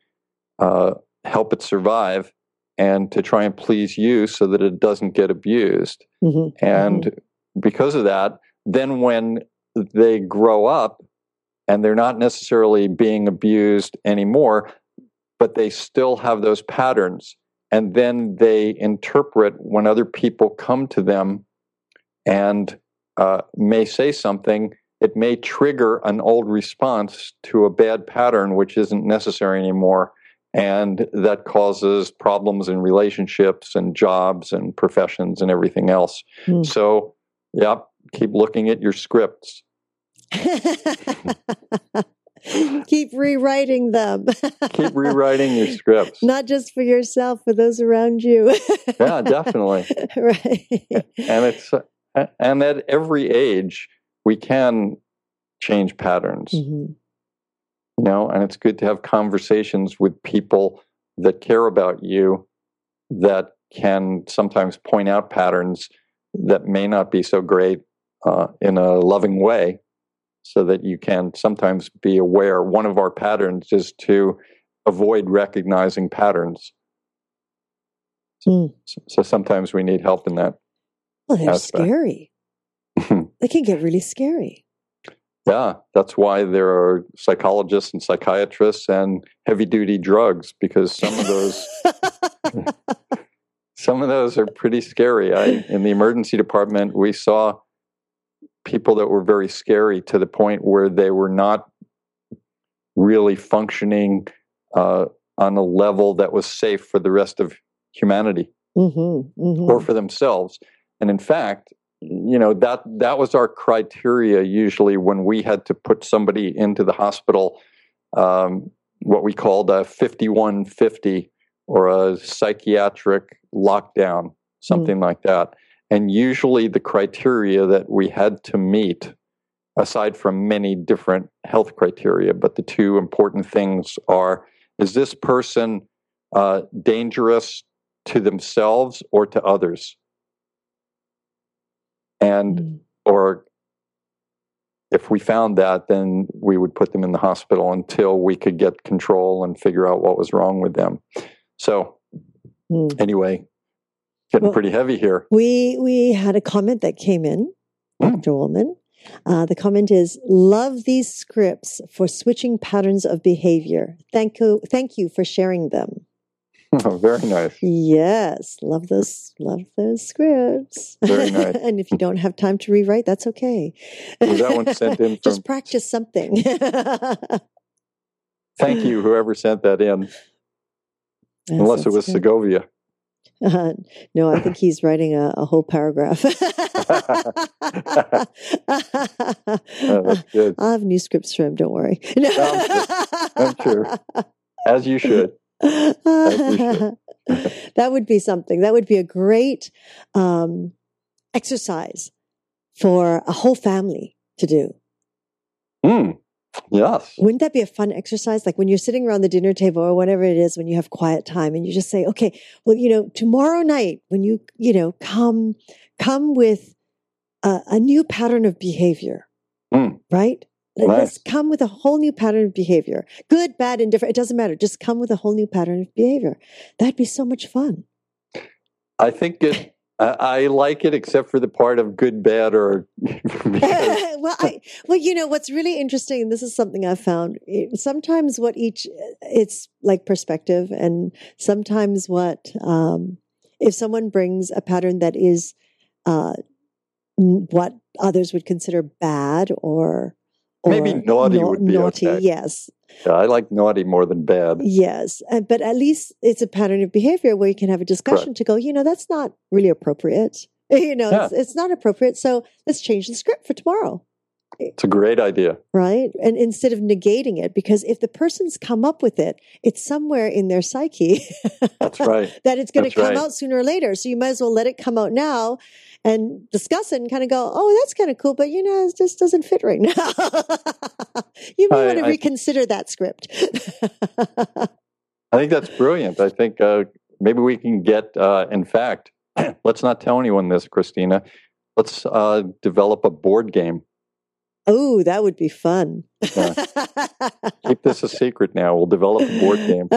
uh, help it survive and to try and please you so that it doesn't get abused. Mm-hmm. And mm-hmm. because of that, then when they grow up and they're not necessarily being abused anymore, but they still have those patterns. And then they interpret when other people come to them and uh, may say something, it may trigger an old response to a bad pattern, which isn't necessary anymore. And that causes problems in relationships and jobs and professions and everything else. Mm. So, yeah, keep looking at your scripts. keep rewriting them. keep rewriting your scripts. Not just for yourself, for those around you. yeah, definitely. right. And it's and at every age we can change patterns. Mm-hmm. You know, and it's good to have conversations with people that care about you that can sometimes point out patterns that may not be so great uh, in a loving way so that you can sometimes be aware. One of our patterns is to avoid recognizing patterns. Mm. So, so, sometimes we need help in that. Well, they're aspect. scary. they can get really scary. Yeah, that's why there are psychologists and psychiatrists and heavy duty drugs because some of those some of those are pretty scary. I in the emergency department we saw people that were very scary to the point where they were not really functioning uh, on a level that was safe for the rest of humanity mm-hmm, mm-hmm. or for themselves. And in fact, you know that that was our criteria usually when we had to put somebody into the hospital, um, what we called a 5150 or a psychiatric lockdown, something mm. like that. And usually the criteria that we had to meet, aside from many different health criteria, but the two important things are is this person uh, dangerous to themselves or to others? And, mm. or if we found that, then we would put them in the hospital until we could get control and figure out what was wrong with them. So, mm. anyway, Getting well, pretty heavy here. We we had a comment that came in, mm. Dr. Wollman. Uh, the comment is love these scripts for switching patterns of behavior. Thank you, thank you for sharing them. Oh, very nice. Yes, love those, love those scripts. Very nice. and if you don't have time to rewrite, that's okay. Was that one sent in? From... Just practice something. Thank you, whoever sent that in. Yes, Unless it was good. Segovia. Uh, no, I think he's writing a, a whole paragraph. oh, I'll have new scripts for him. Don't worry. I'm sure. As you should. As you should. that would be something. That would be a great um, exercise for a whole family to do. Mm. Yes. Wouldn't that be a fun exercise? Like when you're sitting around the dinner table or whatever it is, when you have quiet time and you just say, okay, well, you know, tomorrow night when you, you know, come, come with a, a new pattern of behavior, mm. right? Nice. Let's come with a whole new pattern of behavior. Good, bad, indifferent. It doesn't matter. Just come with a whole new pattern of behavior. That'd be so much fun. I think it I, like it, except for the part of good, bad, or. well, I, well, you know what's really interesting, and this is something I've found. Sometimes what each it's like perspective, and sometimes what um, if someone brings a pattern that is uh, what others would consider bad or Maybe naughty na- would be naughty. Okay. Yes. Yeah, I like naughty more than bad. Yes, uh, but at least it's a pattern of behavior where you can have a discussion Correct. to go. You know, that's not really appropriate. You know, yeah. it's, it's not appropriate. So let's change the script for tomorrow. It's a great idea. Right. And instead of negating it, because if the person's come up with it, it's somewhere in their psyche. That's right. that it's going to come right. out sooner or later. So you might as well let it come out now and discuss it and kind of go, oh, that's kind of cool, but you know, it just doesn't fit right now. you may I- want to I- reconsider that script. I think that's brilliant. I think uh, maybe we can get, uh, in fact, let's not tell anyone this, Christina. Let's uh, develop a board game. oh, that would be fun. Keep this a secret now. We'll develop a board game.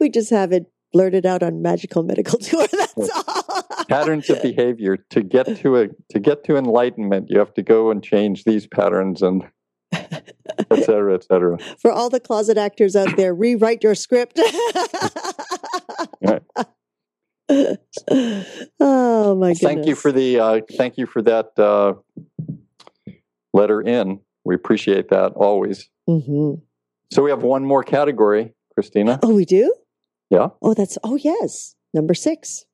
we just have it blurted out on Magical Medical Tour. That's all. Patterns of behavior to get to a to get to enlightenment. You have to go and change these patterns and et cetera, et cetera. For all the closet actors out there, rewrite your script. Right. oh my goodness! Thank you for the uh, thank you for that uh, letter in. We appreciate that always. hmm So we have one more category, Christina. Oh, we do. Yeah. Oh, that's. Oh, yes. Number six.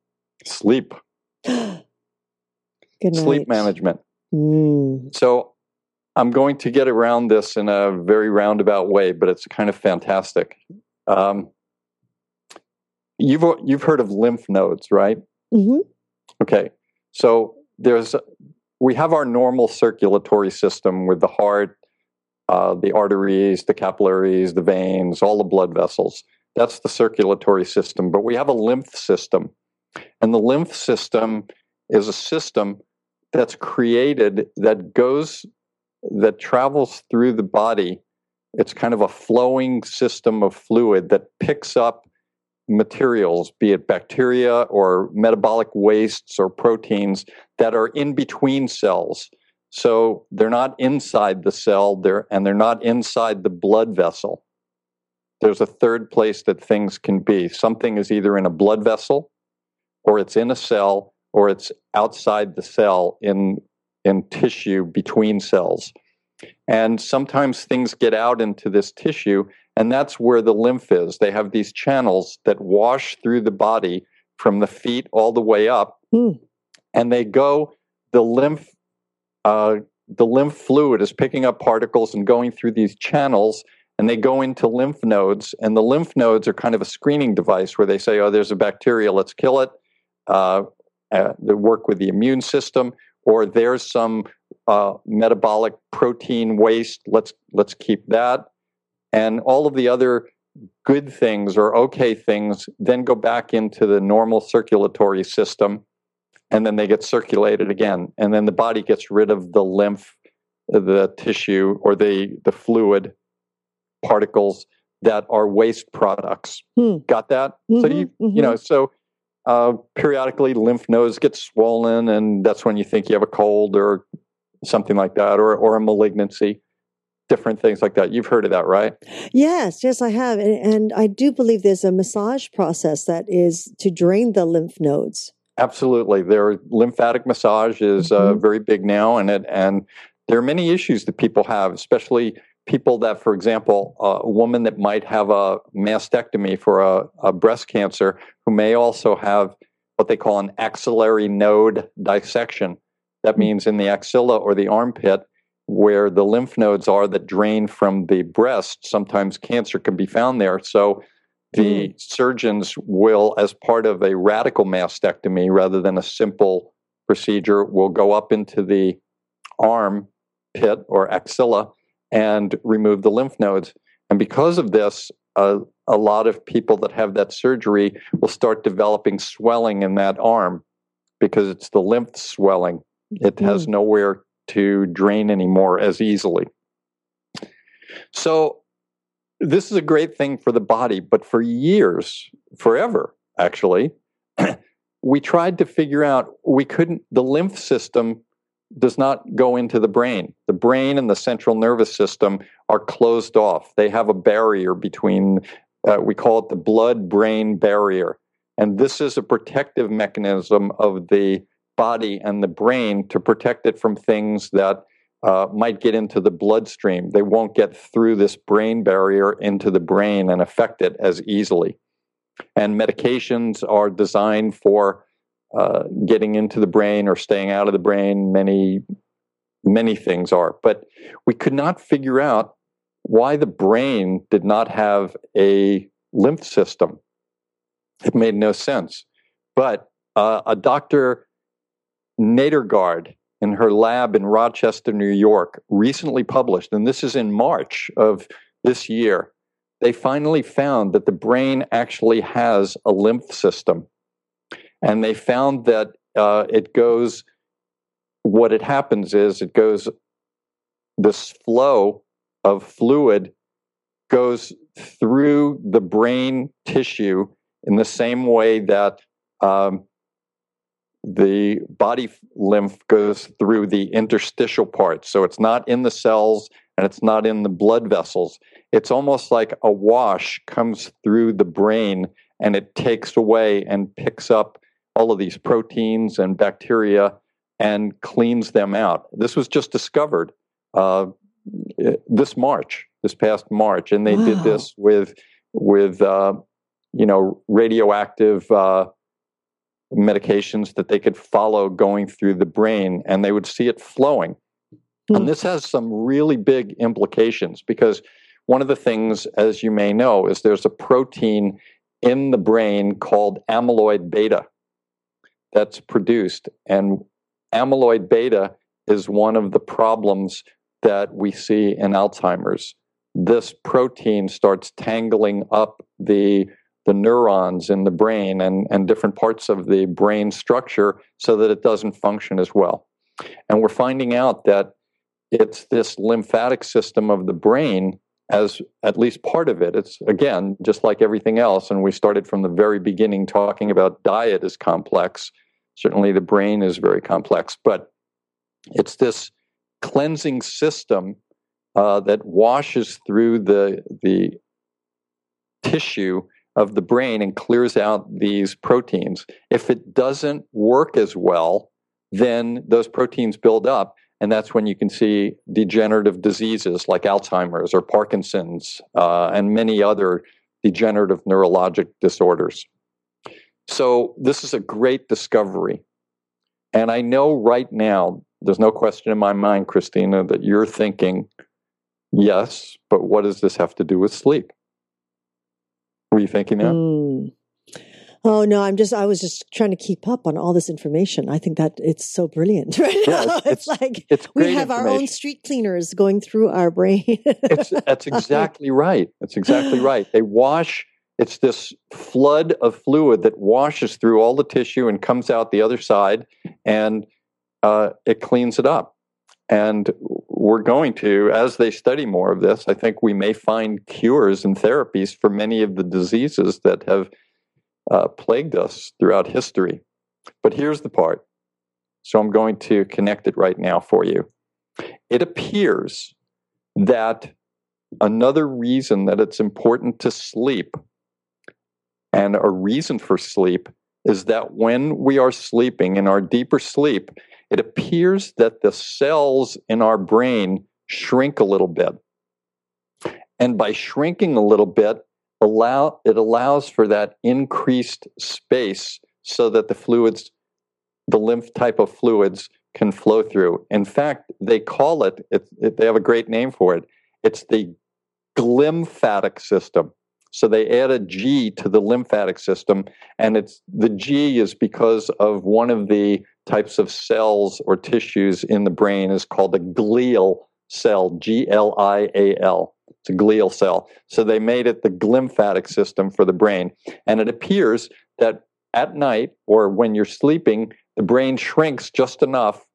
Sleep, Good night. sleep management. Mm. So I'm going to get around this in a very roundabout way, but it's kind of fantastic. Um, you've you've heard of lymph nodes, right? hmm Okay, so there's we have our normal circulatory system with the heart, uh, the arteries, the capillaries, the veins, all the blood vessels. That's the circulatory system. But we have a lymph system, and the lymph system is a system that's created that goes that travels through the body. It's kind of a flowing system of fluid that picks up materials, be it bacteria or metabolic wastes or proteins that are in between cells. So they're not inside the cell, they're, and they're not inside the blood vessel. There's a third place that things can be. Something is either in a blood vessel, or it's in a cell, or it's outside the cell in, in tissue between cells. And sometimes things get out into this tissue and that's where the lymph is. They have these channels that wash through the body from the feet all the way up, Hmm. and they go. The lymph, uh, the lymph fluid is picking up particles and going through these channels, and they go into lymph nodes. And the lymph nodes are kind of a screening device where they say, "Oh, there's a bacteria, let's kill it." Uh, uh, they work with the immune system, or there's some uh, metabolic protein waste. Let's let's keep that and all of the other good things or okay things then go back into the normal circulatory system and then they get circulated again and then the body gets rid of the lymph the tissue or the the fluid particles that are waste products Hmm. got that so you Mhm, you know so uh, periodically lymph nodes get swollen and that's when you think you have a cold or something like that or or a malignancy different things like that you've heard of that right Yes, yes, I have. And, and I do believe there's a massage process that is to drain the lymph nodes. Absolutely, their lymphatic massage is uh, Mhm. very big now, and it and there are many issues that people have, especially people that, for example, a woman that might have a mastectomy for a, a breast cancer, who may also have what they call an axillary node dissection. That hmm. means in the axilla or the armpit, where the lymph nodes are that drain from the breast. Sometimes cancer can be found there. So the hmm. surgeons will, as part of a radical mastectomy rather than a simple procedure, will go up into the arm pit or axilla and remove the lymph nodes. And because of this, uh, a lot of people that have that surgery will start developing swelling in that arm because it's the lymph swelling. It has nowhere to drain anymore as easily. So, this is a great thing for the body, but for years, forever, actually, we tried to figure out we couldn't, the lymph system does not go into the brain. The brain and the central nervous system are closed off. They have a barrier between, uh, we call it the blood brain barrier. And this is a protective mechanism of the body and the brain to protect it from things that uh, might get into the bloodstream. They won't get through this brain barrier into the brain and affect it as easily. And medications are designed for uh, getting into the brain or staying out of the brain. Many, many things are. But we could not figure out why the brain did not have a lymph system. It made no sense. But uh, a doctor Nedergaard in her lab in Rochester, New York, recently published, and this is in March of this year, they finally found that the brain actually has a lymph system. And they found that uh, it goes, what it happens is it goes, this flow of fluid goes through the brain tissue in the same way that um, the body lymph goes through the interstitial parts. So it's not in the cells and it's not in the blood vessels. It's almost like a wash comes through the brain and it takes away and picks up all of these proteins and bacteria and cleans them out. This was just discovered uh, this March, this past March, and they wow. did this with with uh, you know radioactive uh, medications that they could follow going through the brain, and they would see it flowing. Mm. And this has some really big implications because one of the things, as you may know, is there's a protein in the brain called amyloid beta that's produced. And amyloid beta is one of the problems that we see in Alzheimer's. This protein starts tangling up the the neurons in the brain and, and different parts of the brain structure so that it doesn't function as well. And we're finding out that it's this lymphatic system of the brain as at least part of it. It's again, just like everything else. And we started from the very beginning talking about diet is complex. Certainly the brain is very complex, but it's this cleansing system uh, that washes through the, the tissue of the brain and clears out these proteins. If it doesn't work as well, then those proteins build up. And that's when you can see degenerative diseases like Alzheimer's or Parkinson's uh, and many other degenerative neurologic disorders. So, this is a great discovery. And I know right now, there's no question in my mind, Christina, that you're thinking, yes, but what does this have to do with sleep? Were you thinking that? Mm. Oh no, I'm just I was just trying to keep up on all this information. I think that it's so brilliant right yeah, now. It's, it's, like it's we have our own street cleaners going through our brain. it's, that's exactly right. That's exactly right. They wash it's this flood of fluid that washes through all the tissue and comes out the other side and uh, it cleans it up. And we're going to, as they study more of this, I think we may find cures and therapies for many of the diseases that have uh, plagued us throughout history. But here's the part. So I'm going to connect it right now for you. It appears that another reason that it's important to sleep and a reason for sleep is that when we are sleeping in our deeper sleep, it appears that the cells in our brain shrink a little bit. And by shrinking a little bit, allow it allows for that increased space so that the fluids, the lymph type of fluids, can flow through. In fact, they call it, it, it they have a great name for it. It's the glymphatic system. So they add a G to the lymphatic system, and it's the G is because of one of the types of cells or tissues in the brain is called a glial cell, G L I A L. It's a glial cell. So they made it the glymphatic system for the brain. And it appears that at night or when you're sleeping, the brain shrinks just enough.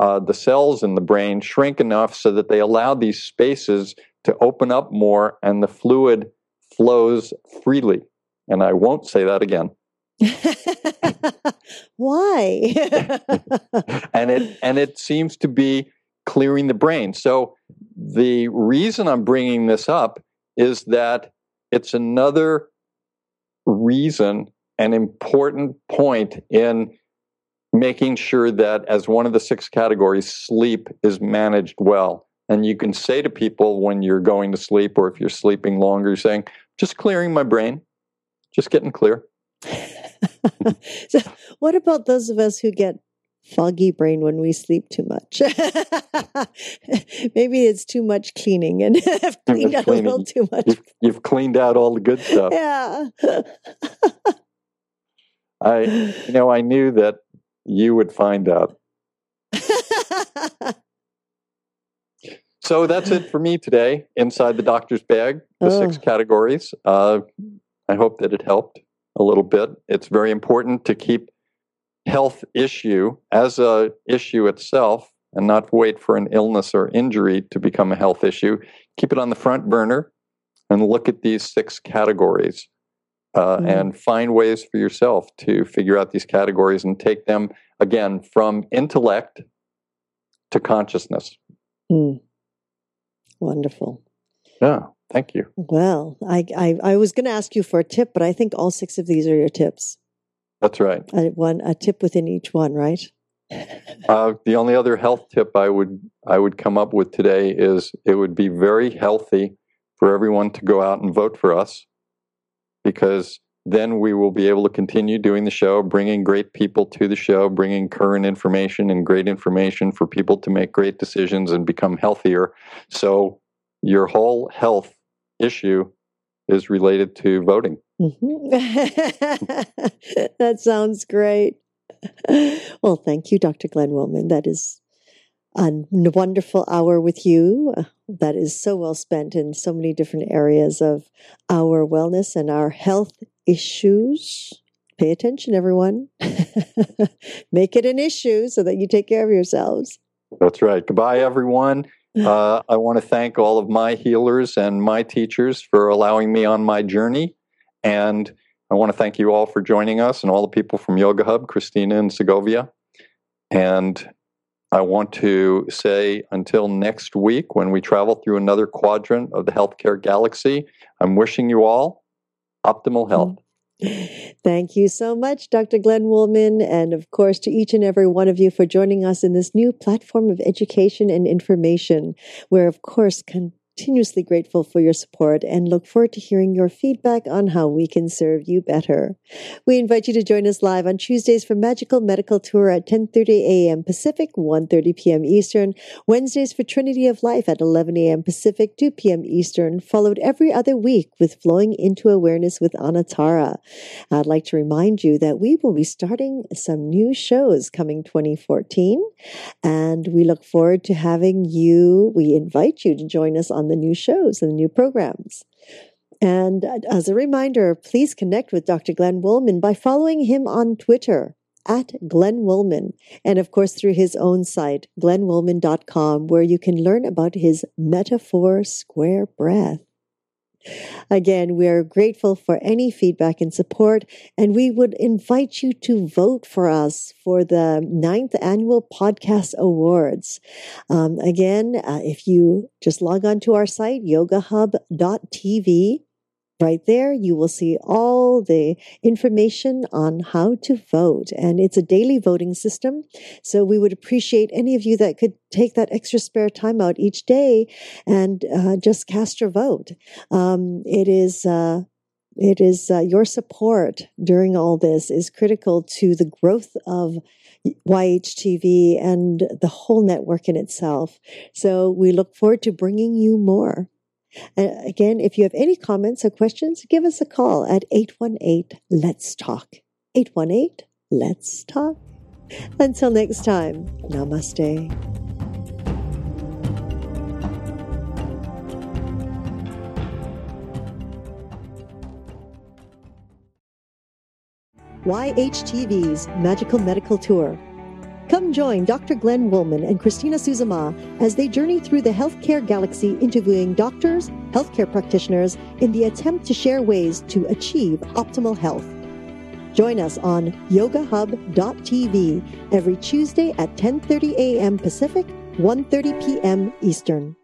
Uh, the cells in the brain shrink enough so that they allow these spaces to open up more and the fluid flows freely. And I won't say that again. Why? and it and it seems to be clearing the brain. So the reason I'm bringing this up is that it's another reason an important point in making sure that as one of the six categories sleep is managed well. And you can say to people when you're going to sleep or if you're sleeping longer you're saying just clearing my brain. Just getting clear. So what about those of us who get foggy brain when we sleep too much? Maybe it's too much cleaning and I've cleaned out a little too much. You've, you've cleaned out all the good stuff. Yeah. I, you know, I knew that you would find out so that's it for me today. Inside the doctor's bag, the oh. six categories. Uh, I hope that it helped a little bit. It's very important to keep health issue as a issue itself and not wait for an illness or injury to become a health issue. Keep it on the front burner and look at these six categories uh, mm. and find ways for yourself to figure out these categories and take them again from intellect to consciousness. Mm. Wonderful. Yeah, thank you. Well, I, I, I was going to ask you for a tip, but I think all six of these are your tips. That's right. A, one a tip within each one, right? uh, the only other health tip I would I would come up with today is it would be very healthy for everyone to go out and vote for us because then we will be able to continue doing the show, bringing great people to the show, bringing current information and great information for people to make great decisions and become healthier. So your whole health issue is related to voting. Mm-hmm. that sounds great. Well, thank you, Dr. Glenn Wollman. That is a wonderful hour with you that is so well spent in so many different areas of our wellness and our health issues. Pay attention, everyone. Make it an issue so that you take care of yourselves. That's right. Goodbye, everyone. Uh, I want to thank all of my healers and my teachers for allowing me on my journey. And I want to thank you all for joining us and all the people from Yoga Hub, Christina and Segovia. And I want to say until next week when we travel through another quadrant of the healthcare galaxy, I'm wishing you all optimal mm. health. Thank you so much, Dr. Glenn Wollman, and of course to each and every one of you for joining us in this new platform of education and information, where, of course, con- continuously grateful for your support and look forward to hearing your feedback on how we can serve you better. We invite you to join us live on Tuesdays for Magical Medical Tour at 10:30 a.m. Pacific, 1:30 p.m. Eastern, Wednesdays for Trinity of Life at 11 a.m. Pacific, 2 p.m. Eastern, followed every other week with Flowing into Awareness with Anatara. I'd like to remind you that we will be starting some new shows coming 2014 and we look forward to having you, we invite you to join us on the new shows and the new programs. And as a reminder, please connect with Dr. Glenn Wollman by following him on Twitter at Glenn Wollman, and of course through his own site, glennwollman.com, where you can learn about his metaphor square breath. Again, we are grateful for any feedback and support, and we would invite you to vote for us for the ninth annual podcast awards. Um, again, uh, if you just log on to our site, yogahub.tv, Right there, you will see all the information on how to vote. And it's a daily voting system. So we would appreciate any of you that could take that extra spare time out each day and uh, just cast your vote. Um, it is, uh, it is uh, your support during all this is critical to the growth of YHTV and the whole network in itself. So we look forward to bringing you more. Uh, again, if you have any comments or questions, give us a call at 818 Let's Talk. 818 Let's Talk. Until next time, namaste. YHTV's Magical Medical Tour Join Dr. Glenn Wollman and Christina Suzama as they journey through the healthcare galaxy interviewing doctors, healthcare practitioners in the attempt to share ways to achieve optimal health. Join us on yogahub.tv every Tuesday at 10:30 a.m. Pacific, 1:30 p.m. Eastern.